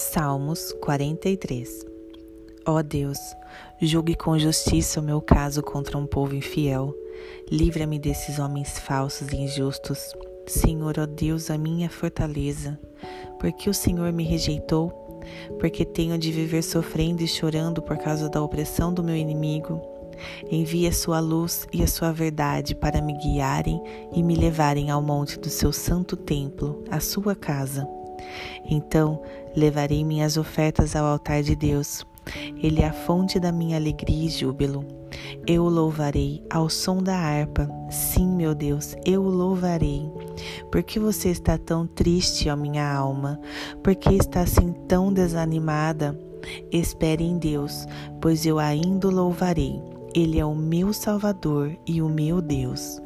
Salmos 43 Ó Deus, julgue com justiça o meu caso contra um povo infiel. Livra-me desses homens falsos e injustos. Senhor, ó Deus, a minha fortaleza. Porque o Senhor me rejeitou? Porque tenho de viver sofrendo e chorando por causa da opressão do meu inimigo? Envie a sua luz e a sua verdade para me guiarem e me levarem ao monte do seu santo templo, a sua casa. Então levarei minhas ofertas ao altar de Deus. Ele é a fonte da minha alegria e júbilo. Eu o louvarei ao som da harpa. Sim, meu Deus, eu o louvarei. Por que você está tão triste, ó minha alma? Por que está assim tão desanimada? Espere em Deus, pois eu ainda o louvarei. Ele é o meu Salvador e o meu Deus.